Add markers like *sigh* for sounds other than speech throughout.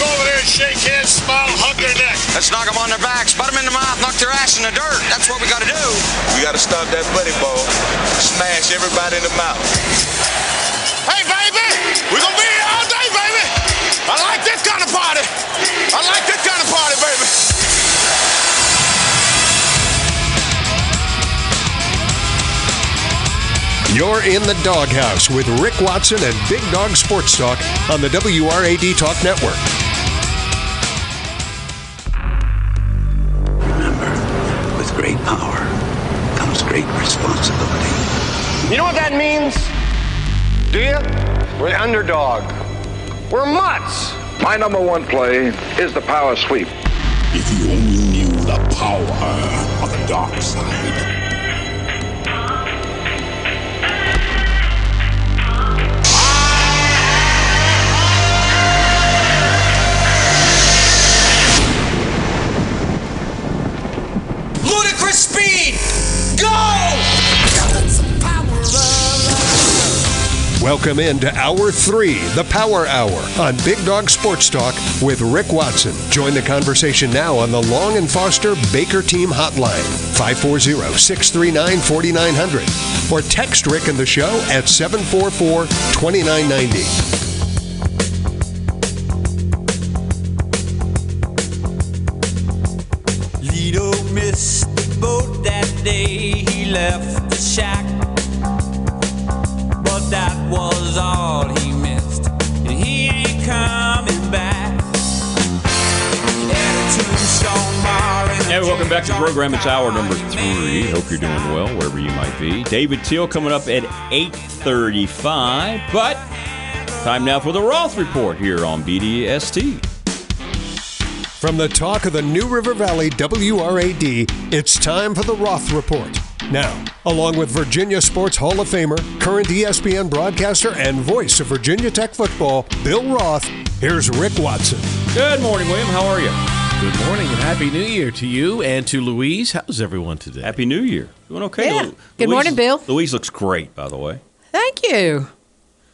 go over there and shake hands, smile, hug their neck. Let's knock them on their backs, butt them in the mouth, knock their ass in the dirt. That's what we got to do. We got to stop that buddy ball, smash everybody in the mouth. Hey, baby, we're going to be here all day, baby. I like this kind of party. I like this kind of party, baby. You're in the doghouse with Rick Watson and Big Dog Sports Talk on the WRAD Talk Network. That means? Do you? We're the underdog. We're mutts. My number one play is the power sweep. If you only knew the power of the dark side. Ludicrous speed! Go! Welcome into Hour 3, the Power Hour, on Big Dog Sports Talk with Rick Watson. Join the conversation now on the Long and Foster Baker Team Hotline, 540 639 4900, or text Rick and the show at 744 2990. Lido missed the boat that day he left the shack. But was all he missed, and he ain't coming back. He had a tombstone bar and a Hey, welcome back to the program. It's hour number three. Hope you're doing well wherever you might be. David Teal coming up at 8:35, but time now for the Roth Report here on BDST. From the talk of the New River Valley WRAD, it's time for the Roth Report. Now, along with Virginia Sports Hall of Famer, current ESPN broadcaster, and voice of Virginia Tech football, Bill Roth, here's Rick Watson. Good morning, William. How are you? Good morning and happy New Year to you and to Louise. How's everyone today? Happy New Year. Doing okay? Yeah. Lu- Good morning, Bill. Louise looks great, by the way. Thank you.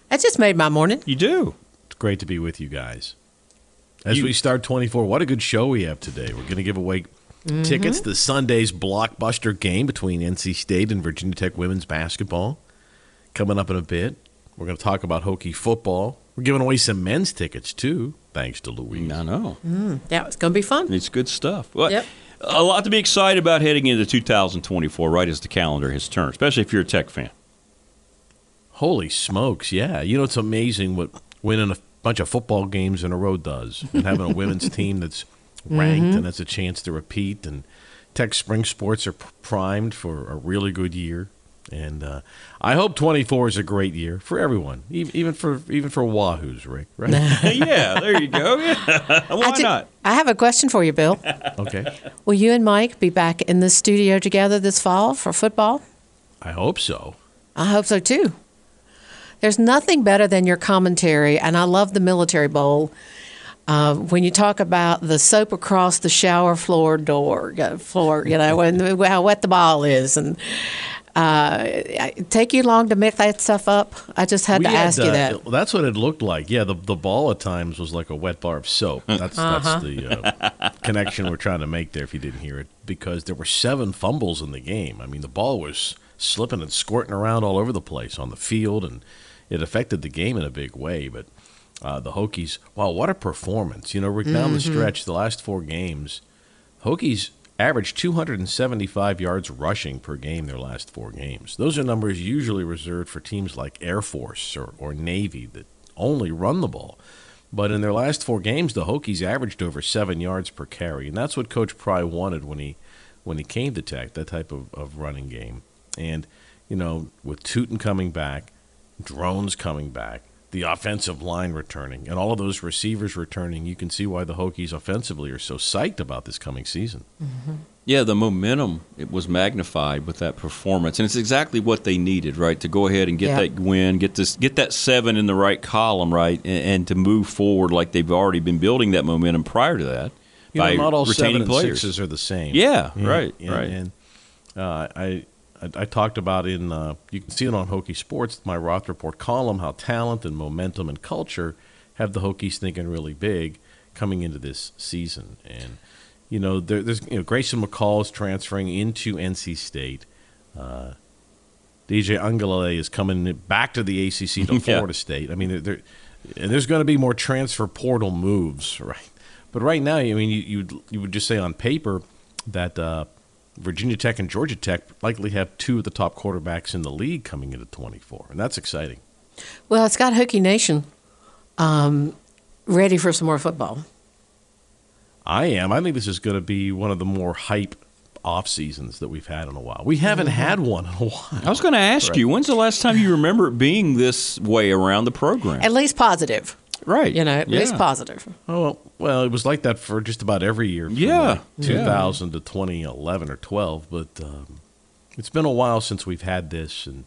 That just made my morning. You do. It's great to be with you guys. As You- we start 24, what a good show we have today. We're going to give away tickets mm-hmm. to Sunday's blockbuster game between NC State and Virginia Tech women's basketball. Coming up in a bit. We're going to talk about Hokie football. We're giving away some men's tickets too, thanks to Louise. I know. Mm, yeah, it's going to be fun. It's good stuff. Well, Yep. A lot to be excited about heading into 2024, right as the calendar has turned, especially if you're a Tech fan. Holy smokes, yeah. You know, it's amazing what winning a bunch of football games in a row does and having a women's *laughs* team that's ranked and has a chance to repeat. And Tech Spring Sports are primed for a really good year. And uh, I hope 24 is a great year for everyone, e- even for even for Wahoos, Rick, right? *laughs* yeah, there you go. *laughs* Yeah. Why I ju- not? I have a question for you, Bill. *laughs* okay. Will you and Mike be back in the studio together this fall for football? I hope so. I hope so too. There's nothing better than your commentary, and I love the Military Bowl. Uh, when you talk about the soap across the shower floor door, uh, floor, you know, and how wet the ball is, and uh, take you long to make that stuff up. I just had We to had, ask you uh, that. That's what it looked like. Yeah, the the ball at times was like a wet bar of soap. That's Uh-huh. that's the uh, connection we're trying to make there. If you didn't hear it, because there were seven fumbles in the game. I mean, the ball was slipping and squirting around all over the place on the field, and it affected the game in a big way. But uh, the Hokies, wow, what a performance! You know, Rick, down the stretch, the last four games, Hokies averaged 275 yards rushing per game their last four games. Those are numbers usually reserved for teams like Air Force or, or Navy that only run the ball. But in their last four games, the Hokies averaged over seven yards per carry, and that's what Coach Pry wanted when he when he came to Tech, that type of, of running game. And you know, with Tuten coming back, Drones coming back, the offensive line returning, and all of those receivers returning, you can see why the Hokies offensively are so psyched about this coming season. Yeah, the momentum it was magnified with that performance, and it's exactly what they needed, right? To go ahead and get Yeah. that win, get this, get that seven in the right column, right, and, and to move forward like they've already been building that momentum prior to that You know, by not all retaining seven and players. sixes are the same. Yeah, right, and, right. And uh, I, I I talked about in uh, you can see it on Hokie Sports, my Roth Report column, how talent and momentum and culture have the Hokies thinking really big. coming into this season. And you know, there, there's you know Grayson McCall is transferring into NC State. Uh, DJ Uiagalelei is coming back to the ACC *laughs* to Yeah. Florida State. I mean, there, and there's going to be more transfer portal moves, *laughs* right? But right now, I mean, you you, would- you would just say on paper that uh, Virginia Tech and Georgia Tech likely have two of the top quarterbacks in the league coming into 24, and that's exciting. Well, it's got Hokie Nation um, ready for some more football. I am. I think this is going to be one of the more hype off seasons that we've had in a while. We haven't had one in a while. I was going to ask Right. you, when's the last time you remember it being this way around the program? At least positive. Right. You know, at least positive. Oh well, well, it was like that for just about every year. From Yeah, like yeah. 2000 to 2011 or 12. But um, it's been a while since we've had this, and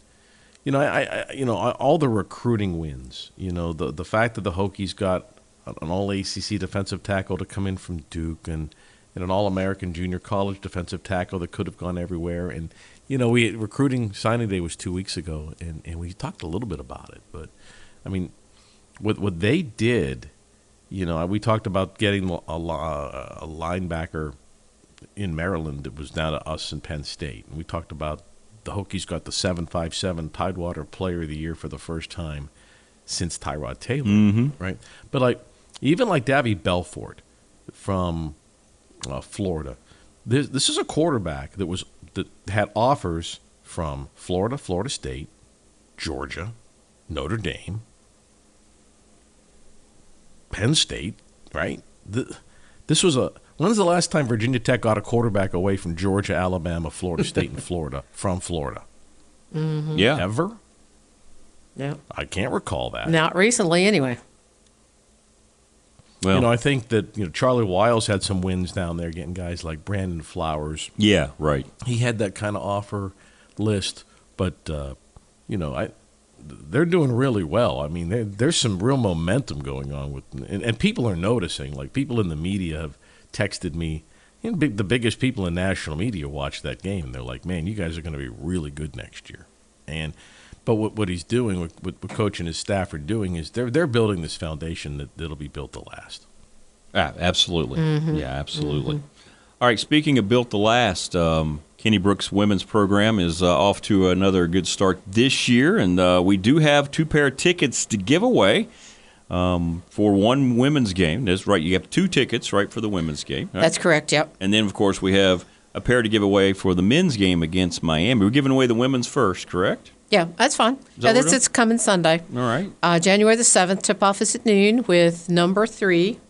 you know, I, I you know, I- all the recruiting wins. You know, the the fact that the Hokies got an All ACC defensive tackle to come in from Duke, and and an All American Junior College defensive tackle that could have gone everywhere, and you know, we recruiting signing day was two weeks ago, and and we talked a little bit about it, but I mean, what what they did you know, we talked about getting a, a linebacker in Maryland that was down to us in Penn State. And we talked about the Hokies got the 757 Tidewater Player of the Year for the first time since Tyrod Taylor, Mhm. right? But like even like Davi Belfort from uh, Florida, this, this is a quarterback that was that had offers from Florida, Florida State, Georgia, Notre Dame, Penn State, right? The, this was a. When's the last time Virginia Tech got a quarterback away from Georgia, Alabama, Florida State, and Florida from Florida? Mhm. Yeah. Ever? Yeah. I can't recall that. Not recently, anyway. Well, you know, I think that you know Charley Wiles had some wins down there, getting guys like Brandon Flowers. Yeah, right. He had that kind of offer list, but uh, you know, I they're doing really well. I mean, there- there's some real momentum going on with, and, and people are noticing. Like people in the media have texted me. And big, the biggest people in national media watched that game, and they're like, "Man, you guys are going to be really good next year." And but what, what he's doing, what, what what coach and his staff are doing, is they're they're building this foundation that that'll be built to last. Ah, absolutely. Mhm. Yeah, absolutely. All right, speaking of built to last, um, Kenny Brooks women's program is uh, off to another good start this year, and uh, we do have two pair of tickets to give away um, for one women's game. That's right. You have two tickets, right, for the women's game. right? That's correct. Yep. And then, of course, we have a pair to give away for the men's game against Miami. We're giving away the women's first, correct? Yeah, that's fine. that Yeah, what this it's coming Sunday. All right. Uh, January the 7th, tip off is at noon with number three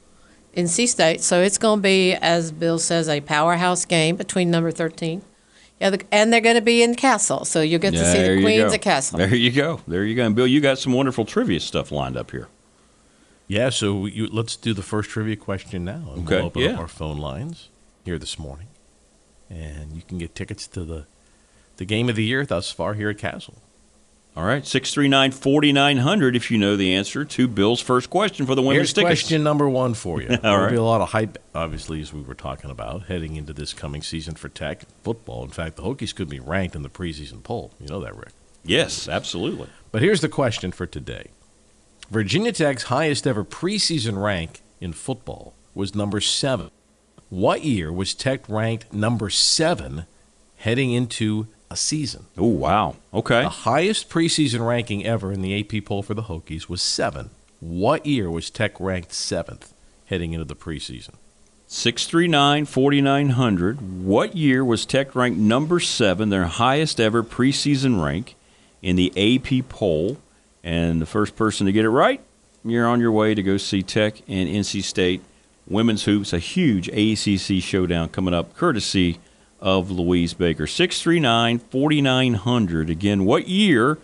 NC State. So it's going to be, as Bill says, a powerhouse game between number 13. Yeah, the, and they're going to be in Cassell. So you'll get to see the Queens go. at Cassell. There you go. There you go. And Bill, you got some wonderful trivia stuff lined up here. Yeah, so you, let's do the first trivia question now. And Okay, We'll open yeah. up our phone lines here this morning, and you can get tickets to the the game of the year thus far here at Cassell. All right, 639 4900 if you know the answer to Bill's first question for the women's Here's tickets. question number one for you. *laughs* All There'll right. be a lot of hype, obviously, as we were talking about, heading into this coming season for Tech football. In fact, the Hokies could be ranked in the preseason poll. You know that, Rick. Yes, absolutely. But here's the question for today Virginia Tech's highest ever preseason rank in football was number seven. What year was Tech ranked number seven heading into a season? Oh, wow. Okay. The highest preseason ranking ever in the AP poll for the Hokies was seven. What year was Tech ranked seventh heading into the preseason? 639 4900. What year was Tech ranked number seven, their highest ever preseason rank in the AP poll? And the first person to get it right, you're on your way to go see Tech and NC State women's hoops, a huge ACC showdown coming up, courtesy of Louise Baker. 639 4900. Again, what year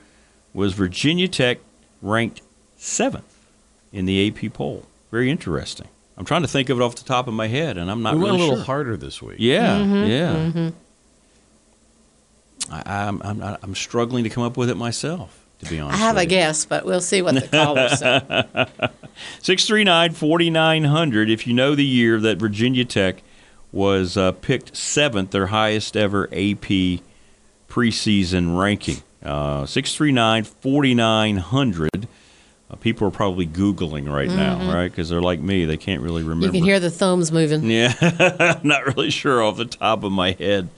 was Virginia Tech ranked seventh in the AP poll? Very interesting. I'm trying to think of it off the top of my head, and I'm not we went really a little sure. harder this week. Yeah, Mhm, yeah. mhm. I, I'm, I'm I'm struggling to come up with it myself. To be honest, I have with a guess, but we'll see what the callers say. *laughs* 639 4900. If you know the year that Virginia Tech was uh, picked seventh, their highest ever AP preseason ranking. Uh, 639 4900. Uh, people are probably Googling right now, Mhm. right? Because they're like me; they can't really remember. You can hear the thumbs moving. *laughs* Yeah, I'm *laughs* not really sure off the top of my head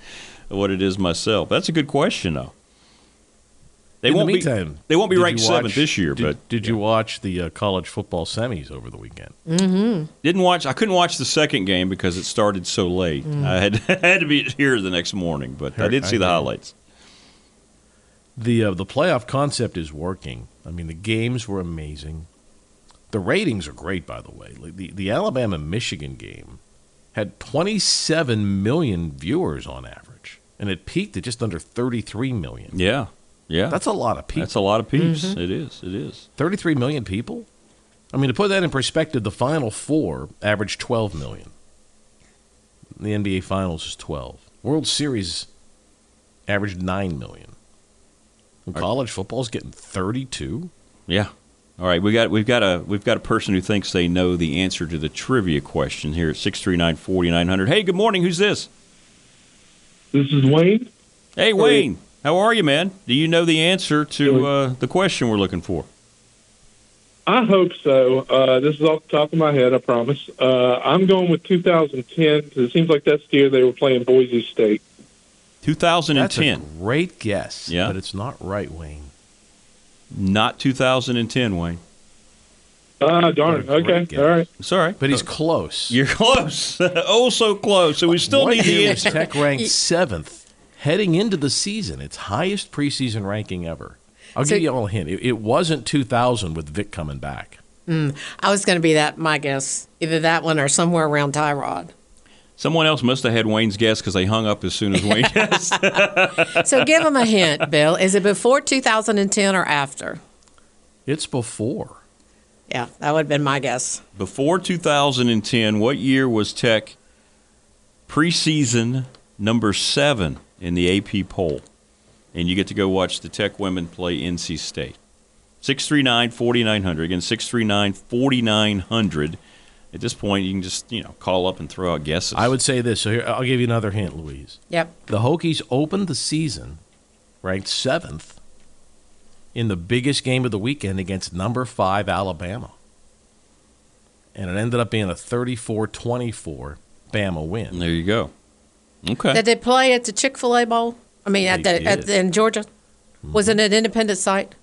what it is myself. That's a good question, though. They In won't the meantime, be. They won't be ranked watch- seventh this year, did, but did you watch the uh, college football semis over the weekend? Mm-hmm. didn't watch. I couldn't watch the second game because it started so late. Mm. I had *laughs* had to be here the next morning, but I did see I the heard. highlights. The uh, the playoff concept is working. I mean, the games were amazing. The ratings are great, by the way. The the Alabama Michigan game had 27 million viewers on average, and it peaked at just under 33 million. Yeah, yeah, That's a lot of people. That's a lot of peeps. Mhm. It is. It is. 33 million people? I mean, to put that in perspective, the Final Four averaged 12 million. The NBA Finals is 12. World Series averaged 9 million. And college football's getting 32? Yeah. All right, we got we've got a we've got a person who thinks they know the answer to the trivia question here at six three nine forty nine hundred. Hey, good morning. Who's this? This is Wayne. Hey, Wayne. How are you, man? Do you know the answer to uh, the question we're looking for? I hope so. Uh, this is off the top of my head, I promise. Uh, I'm going with 2010 because it seems like that's the year they were playing Boise State. 2010. That's a great guess. Yeah. But it's not right, Wayne. Not 2010, Wayne. Ah, darn it. Okay, all right. Sorry. But he's close. You're *laughs* close. oh, so close. So we still what need the year was answer. Tech ranked *laughs* seventh heading into the season, its highest preseason ranking ever. I'll So- give you all a hint. It, it wasn't 2000 with Vic coming back. Mm, I was going to be that, my guess. Either that one or somewhere around Tyrod. Someone else must have had Wayne's guess because they hung up as soon as Wayne *laughs* guessed. So give them a hint, Bill. Is it before 2010 or after? It's before. Yeah, that would have been my guess. Before 2010, what year was Tech preseason number seven in the AP poll? And you get to go watch the Tech women play NC State. 639 4900. Again, 639 4900. At this point, you can just, you know, call up and throw out guesses. I would say this. So here, I'll give you another hint, Louise. Yep. The Hokies opened the season ranked seventh in the biggest game of the weekend against number five Alabama. And it ended up being a 34 24 Bama win. There you go. Okay. Did they play at the Chick fil A Bowl? I mean, at the, at the, in Georgia? Was it mm-hmm. an independent site?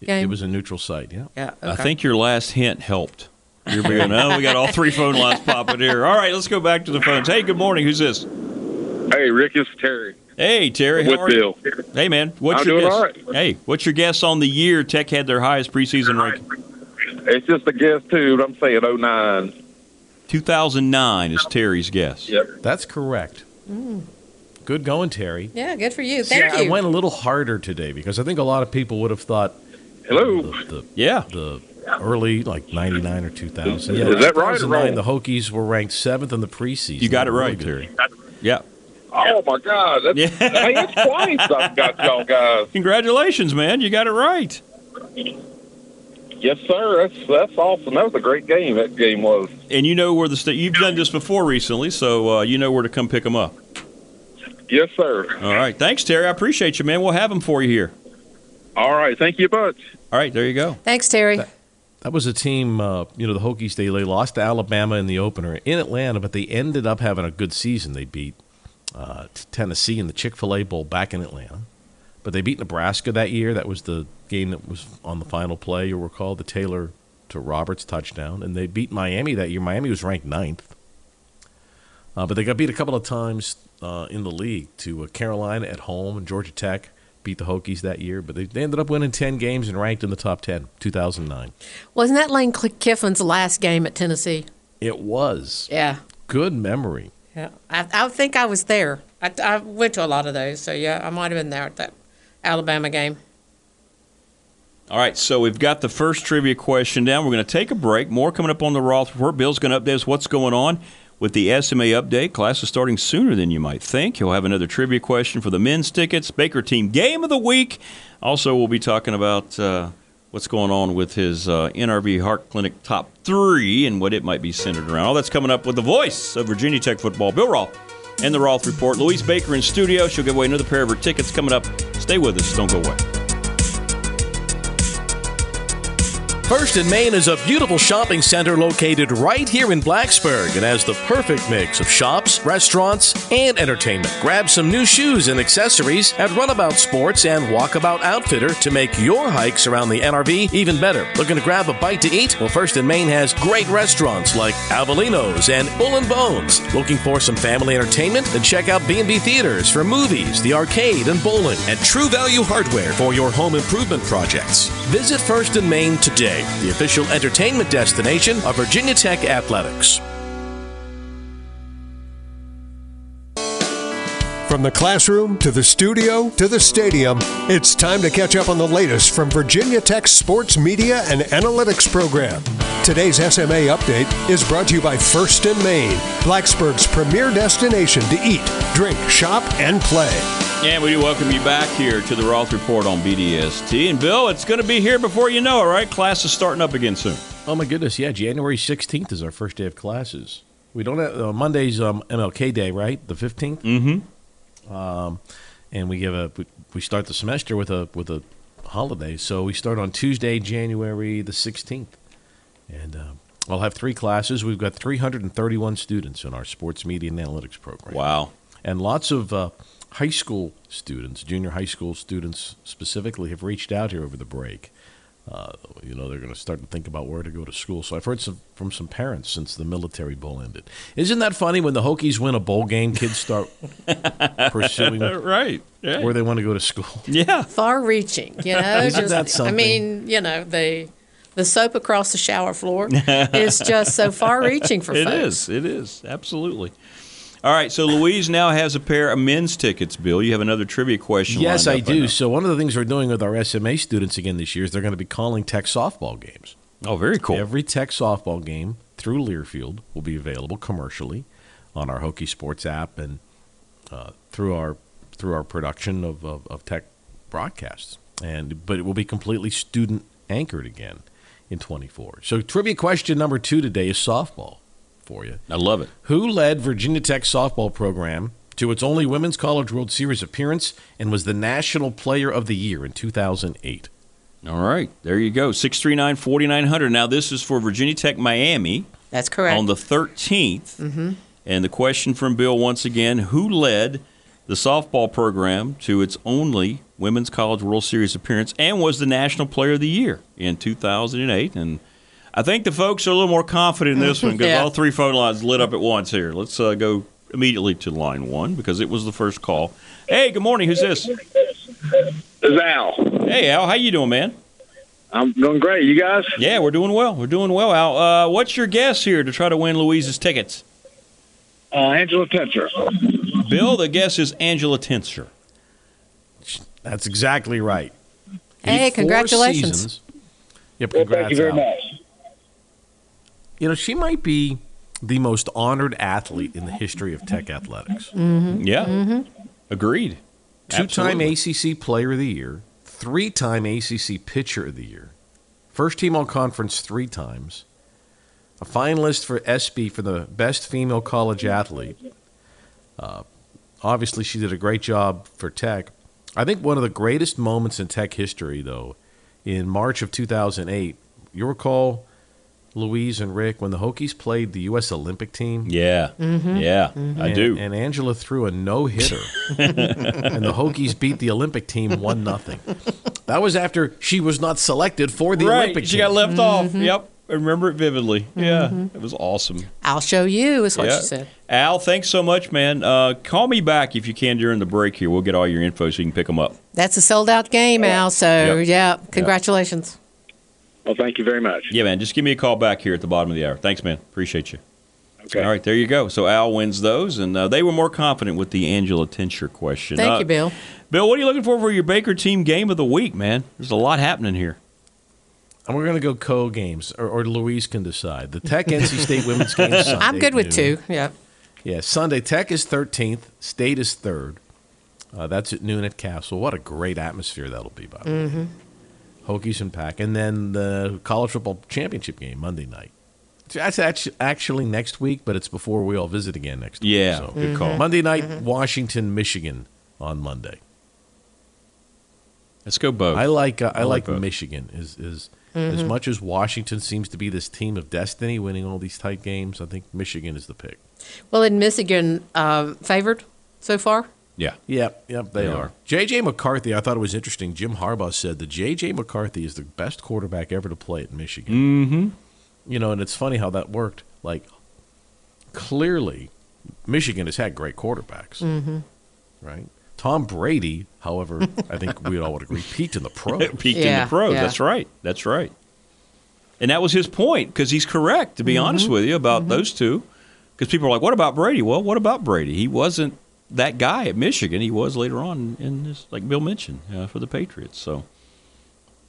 It- Game? It was a neutral site, yeah. Yeah. I think your last hint helped. You're go. oh, we got all three phone lines popping here. All right, let's go back to the phones. Hey, good morning. Who's this? Hey, Rick, it's Terry. Hey, Terry. How With are you? Bill. Hey, man. What's I'm your doing guess? all right. Hey, what's your guess on the year Tech had their highest preseason ranking? It's just a guess, too, but I'm saying 09. 2009 is Terry's guess. Yep. That's correct. Mm. Good going, Terry. Yeah, good for you. Thank I you. I went a little harder today because I think a lot of people would have thought. Hello. The, the, yeah. The early, like 99 or 2000. Yeah, Is that right or 2009, wrong? The Hokies were ranked seventh in the preseason. You got it right, good. Terry. Yeah. Oh, my God. That's, Hey, it's twice I've got y'all guys. *laughs* Congratulations, man. You got it right. Yes, sir. That's, that's awesome. That was a great game, that game was. And you know where the state. You've done this before recently, so uh, you know where to come pick them up. Yes, sir. All right. Thanks, Terry. I appreciate you, man. We'll have them for you here. All right. Thank you much. All right. There you go. Thanks, Terry. That was a team, uh, you know, the Hokies, they, they lost to Alabama in the opener in Atlanta, but they ended up having a good season. They beat uh, Tennessee in the Chick fil A Bowl back in Atlanta. But they beat Nebraska that year. That was the game that was on the final play, you'll recall, the Taylor to Roberts touchdown. And they beat Miami that year. Miami was ranked ninth. Uh, but they got beat a couple of times uh, in the league to uh, Carolina at home and Georgia Tech beat the Hokies that year. But they, they ended up winning 10 games and ranked in the top 10, 2009. Wasn't that Lane Kiffin's last game at Tennessee? It was. Yeah. Good memory. Yeah. I, I think I was there. I, I went to a lot of those, so yeah, I might have been there at that Alabama game. All right, so we've got the first trivia question down. We're going to take a break. More coming up on the Roth Report. Bill's going to update us what's going on with the SMA update. Class is starting sooner than you might think. He'll have another trivia question for the men's tickets. Baker Team Game of the Week. Also, we'll be talking about uh, what's going on with his uh, NRV Heart Clinic top three and what it might be centered around. All that's coming up with the voice of Virginia Tech football, Bill Roth, and the Roth Report. Louise Baker in studio. She'll give away another pair of her tickets coming up. Stay with us. Don't go away. First & Main is a beautiful shopping center located right here in Blacksburg and has the perfect mix of shops, restaurants, and entertainment. Grab some new shoes and accessories at Runabout Sports and Walkabout Outfitter to make your hikes around the NRV even better. Looking to grab a bite to eat? Well, First & Main has great restaurants like Avelino's and Bull and Bones. Looking for some family entertainment? Then check out B&B Theaters for movies, the arcade, and bowling. And True Value Hardware for your home improvement projects. Visit First & Main today, the official entertainment destination of Virginia Tech Athletics. From the classroom to the studio to the stadium, it's time to catch up on the latest from Virginia Tech's sports media and analytics program. Today's SMA update is brought to you by First & Main, Blacksburg's premier destination to eat, drink, shop, and play. And we do welcome you back here to the Roth Report on BDST. And Bill, it's going to be here before you know it, right? Class is starting up again soon. Oh my goodness, yeah, January 16th is our first day of classes. We don't have uh, Monday's um, MLK Day, right? The 15th. Mm-hmm. Um, and we give a we, we start the semester with a with a holiday. So we start on Tuesday, January the 16th, and uh, I'll have three classes. We've got 331 students in our sports media and analytics program. Wow! And lots of uh, high school students, junior high school students specifically, have reached out here over the break. Uh, you know, they're going to start to think about where to go to school. So I've heard some, from some parents since the military bowl ended. Isn't that funny when the Hokies win a bowl game, kids start *laughs* pursuing right yeah. where they want to go to school? *laughs* Yeah, far reaching. You know, Isn't just, that something? I mean, you know, the the soap across the shower floor is just so far reaching for *laughs* It folks. is. It is. Absolutely. All right, so Louise now has a pair of men's tickets, Bill. You have another trivia question. Yes, I right do. so one of the things we're doing with our SMA students again this year is they're going to be calling Tech softball games. Oh, very cool. Every Tech softball game through Learfield will be available commercially on our Hokie Sports app and uh, through our through our production of, of, of Tech broadcasts. And but it will be completely student anchored again in 24. So trivia question number two today is softball for you. I love it. Who led Virginia Tech softball program to its only Women's College World Series appearance and was the National Player of the Year in 2008? All right, there you go. 639 4900. Now, this is for Virginia Tech Miami That's correct. on the 13th. hmm And the question from Bill once again Who led the softball program to its only Women's College World Series appearance and was the National Player of the Year in 2008? And I think the folks are a little more confident in this one because *laughs* Yeah. all three phone lines lit up at once here. Let's uh, go immediately to line one because it was the first call. Hey, good morning. Who's this? This is Al. Hey, Al. How you doing, man? I'm doing great. You guys? Yeah, we're doing well. We're doing well, Al. Uh, what's your guess here to try to win Louise's tickets? Uh, Angela Tincher. Bill, the guess is Angela Tincher. That's exactly right. Hey, Four congratulations. seasons. Yep, Well, thank you very Al. much. You know, she might be the most honored athlete in the history of Tech athletics. Mm-hmm. Yeah. Agreed. Two-time Absolutely. ACC Player of the Year, three-time ACC Pitcher of the Year, first team All Conference three times, a finalist for SB for the best female college athlete. Uh, obviously, she did a great job for Tech. I think one of the greatest moments in Tech history, though, in March of 2008, you recall Louise and Rick when the Hokies played the U.S. Olympic team. Yeah. Mm-hmm. Yeah, I And- do. And Angela threw a no hitter, *laughs* and the Hokies beat the Olympic team one nothing. That was after she was not selected for the right. Olympic she team. got left off. Yep. I remember it vividly. Yeah. It was awesome. I'll show you, is what yeah. she said. Al, thanks so much, man. Uh, call me back if you can during the break here. We'll get all your info so you can pick them up. That's a sold out game, Al. So, Yep. yeah, congratulations. Well, thank you very much. Yeah, man. Just give me a call back here at the bottom of the hour. Thanks, man. Appreciate you. Okay. All right, there you go. So Al wins those, and uh, they were more confident with the Angela Tincher question. Thank Uh, you, Bill. Bill, what are you looking for for your Baker team game of the week, man? There's a lot happening here. And we're going to go co games, or, or Louise can decide. The Tech NC *laughs* State women's game. is Sunday I'm good with noon. two. Yeah. Yeah, Sunday Tech is 13th, State is third. Uh, that's at noon at Cassell. What a great atmosphere that'll be, by the way. Mm-hmm. Hokies and Pack, and then the college football championship game Monday night. That's actually next week, but it's before we all visit again next week. Yeah, so. good call. Monday night, Washington, Michigan on Monday. Let's go both. I like uh, I, I like like. Michigan. Is is as Mhm. much as Washington seems to be this team of destiny, winning all these tight games. I think Michigan is the pick. Well, in Michigan, uh, favored so far. Yeah. Yep, yep, they They are. J.J. McCarthy, I thought it was interesting. Jim Harbaugh said that J.J. McCarthy is the best quarterback ever to play at Michigan. Mm-hmm. You know, and it's funny how that worked. Like, clearly, Michigan has had great quarterbacks, Mm-hmm. right? Tom Brady, however, I think we all would agree, *laughs* peaked in the pros. *laughs* Peaked in the pros. That's right. That's right. And that was his point because he's correct, to be honest with you, about those two. Because people are like, what about Brady? Well, what about Brady? He wasn't that guy at Michigan. He was later on in this, like Bill mentioned, uh, for the Patriots. So,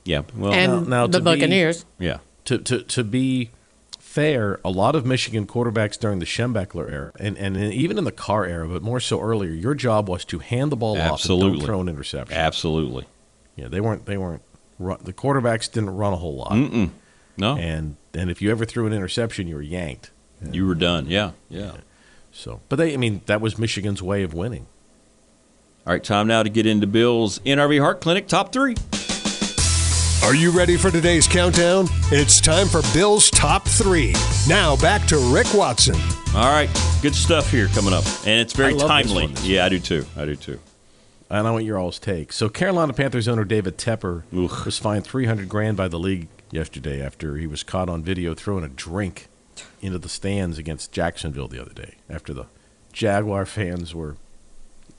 yeah. Well, And the to be- Buccaneers. yeah. To, to, to be fair, a lot of Michigan quarterbacks during the Schembechler era, and, and even in the Carr era, but more so earlier, your job was to hand the ball off and Absolutely. don't throw an interception. Absolutely. Yeah, they weren't. They weren't. Run, the quarterbacks didn't run a whole lot. Mm-mm. No. And and if you ever threw an interception, you were yanked. You were done. Yeah. Yeah. So, but they. I mean, that was Michigan's way of winning. All right, time now to get into Bill's NRV Heart Clinic top three. Are you ready for today's countdown? It's time for Bill's top three. Now back to Rick Watson. All right, good stuff here coming up, and it's very I love this timely. one. Yeah, I do too. I do too. And I want your all's take. So, Carolina Panthers owner David Tepper was fined three hundred grand by the league yesterday after he was caught on video throwing a drink into the stands against Jacksonville the other day. After the Jaguar fans were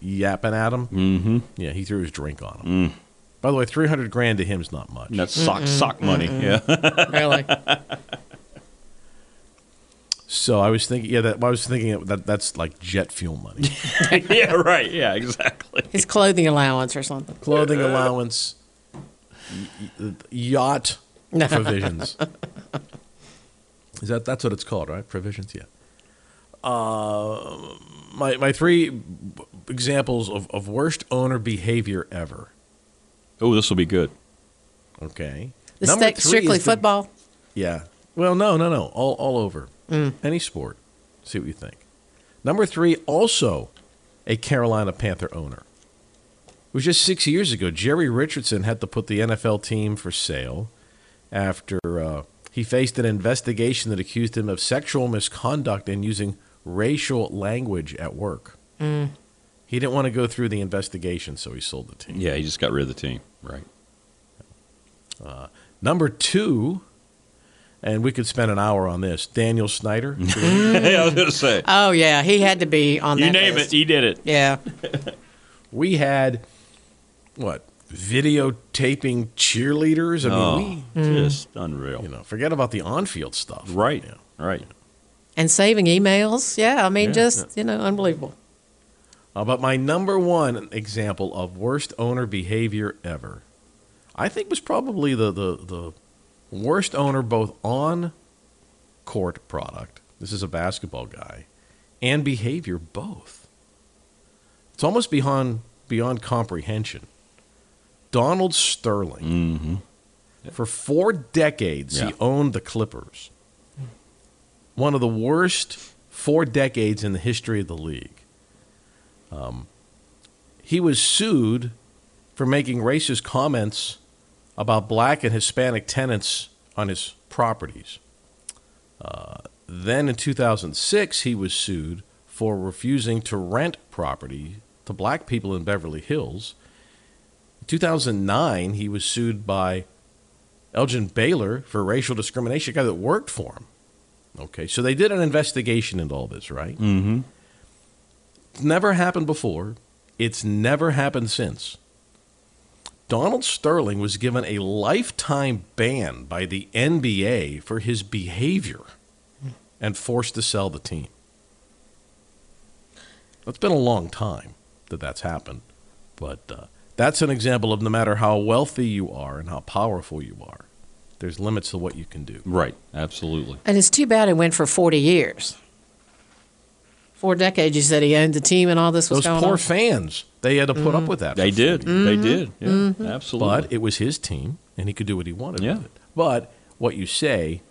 yapping at him, mm-hmm. yeah, he threw his drink on him. Mm. By the way, three hundred grand to him is not much. That's sock sock money. Yeah. *laughs* really. *laughs* So I was thinking, yeah, that I was thinking that that's like jet fuel money, *laughs* yeah. Right. Yeah. Exactly. His clothing allowance or something. clothing allowance, y- y- yacht provisions. Is that that's what it's called, right? Provisions, yeah. Uh, my my three examples of, of worst owner behavior ever. Oh, this will be good. Okay. The Number sta- three strictly is the- football. Yeah. Well, no, no, no. All all over. Mm. Any sport. See what you think. Number three, also a Carolina Panther owner. It was just six years ago. Jerry Richardson had to put the NFL team for sale after uh, he faced an investigation that accused him of sexual misconduct and using racial language at work. Mm. He didn't want to go through the investigation, so he sold the team. Yeah, he just got rid of the team. Right. Uh, number two, and we could spend an hour on this. Daniel Snyder. *laughs* yeah, I was gonna say. Oh yeah, he had to be on the You that name list. it, he did it. Yeah. we had what videotaping cheerleaders. I oh, mean, we just unreal. you know forget about the on-field stuff. Right. Right. And saving emails. Yeah, I mean, Yeah, just you know, unbelievable. Uh, but my number one example of worst owner behavior ever, I think, was probably the the the worst owner both on court product. This is a basketball guy, and behavior both. It's almost beyond beyond comprehension. Donald Sterling. Mm-hmm. For four decades, Yeah. he owned the Clippers. One of the worst four decades in the history of the league. Um, he was sued for making racist comments about black and Hispanic tenants on his properties. Uh, then in 2006, he was sued for refusing to rent property to black people in Beverly Hills. In 2009, he was sued by Elgin Baylor for racial discrimination, a guy that worked for him. Okay, so they did an investigation into all this, right? Mm-hmm. It's never happened before. It's never happened since. Donald Sterling was given a lifetime ban by the NBA for his behavior and forced to sell the team. It's been a long time that that's happened, but uh, that's an example of no matter how wealthy you are and how powerful you are, there's limits to what you can do. Right. Absolutely. And it's too bad it went for forty years. Four decades. You said he owned the team and all this was Those going poor on. fans, they had to put up with that. They did. 40 years. They Mm-hmm. did. Yeah. Mhm. Absolutely. But it was his team, and he could do what he wanted Yeah. with it. But what you say,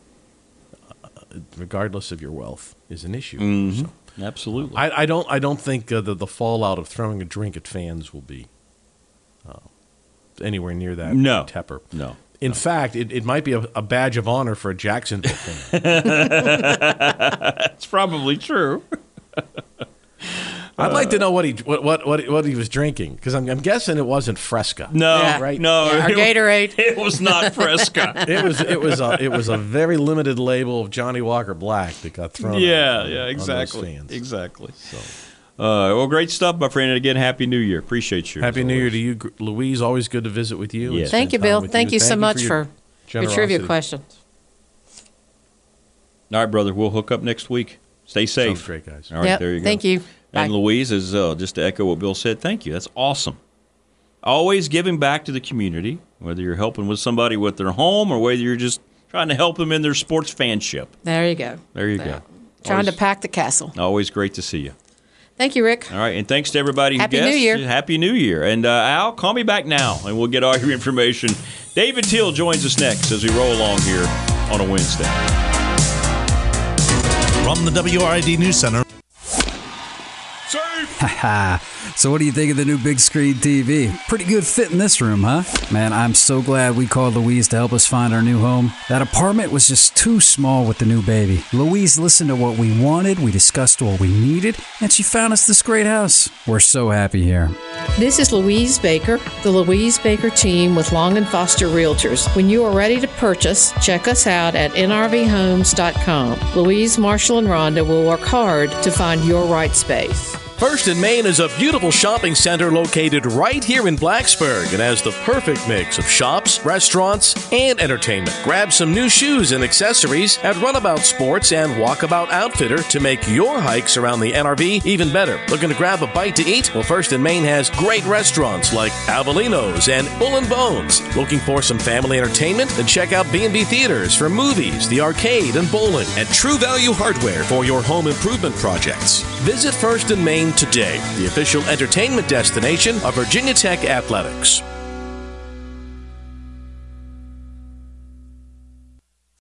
uh, regardless of your wealth, is an issue. Mhm. So Absolutely. I, I don't. I don't think uh, the the fallout of throwing a drink at fans will be anywhere near that. No. Tepper. No. In fact, it, it might be a, a badge of honor for a Jacksonville fan. *laughs* That's probably true. I'd like to uh, know what he what what what, what he was drinking because I'm, I'm guessing it wasn't Fresca. No, Yeah. right? no, Yeah, our it, Gatorade. it was not Fresca. *laughs* It was it was a, it was a very limited label of Johnnie Walker Black that got thrown. yeah, on- yeah, on those exactly, fans. exactly. So, uh, well, great stuff, my friend. And again, happy New Year. Appreciate you. Happy as New Year to you, Louise. Always good to visit with you. Yes. Thank you, spend time Bill. with Thank you so much your for your trivia questions. All right, brother. We'll hook up next week. Stay safe. Sounds great, guys. All right, Yep, there you go. thank you. And Bye. Louise is uh, just to echo what Bill said. Thank you. That's awesome. Always giving back to the community, whether you're helping with somebody with their home or whether you're just trying to help them in their sports fanship. There you go. There you go. Trying Always, to pack the Cassell. always great to see you. Thank you, Rick. All right, and thanks to everybody who Happy New. Year. Happy New Year. And uh, Al, call me back now, and we'll get all your information. David Teal joins us next as we roll along here on a Wednesday. From the WRAD News Center. *laughs* So what do you think of the new big screen TV? Pretty good fit in this room, huh? Man, I'm so glad we called Louise to help us find our new home. That apartment was just too small with the new baby. Louise listened to what we wanted, we discussed what we needed, and she found us this great house. We're so happy here. This is Louise Baker, the Louise Baker team with Long and Foster Realtors. When you are ready to purchase, check us out at nrvhomes.com. Louise, Marshall, and Rhonda will work hard to find your right space. First & Main is a beautiful shopping center located right here in Blacksburg and has the perfect mix of shops, restaurants, and entertainment. Grab some new shoes and accessories at Runabout Sports and Walkabout Outfitter to make your hikes around the NRV even better. Looking to grab a bite to eat? Well, First & Main has great restaurants like Avelino's and Bull and Bones. Looking for some family entertainment? Then check out B&B Theaters for movies, the arcade, and bowling. And True Value Hardware for your home improvement projects. Visit First & Main today, the official entertainment destination of Virginia Tech Athletics.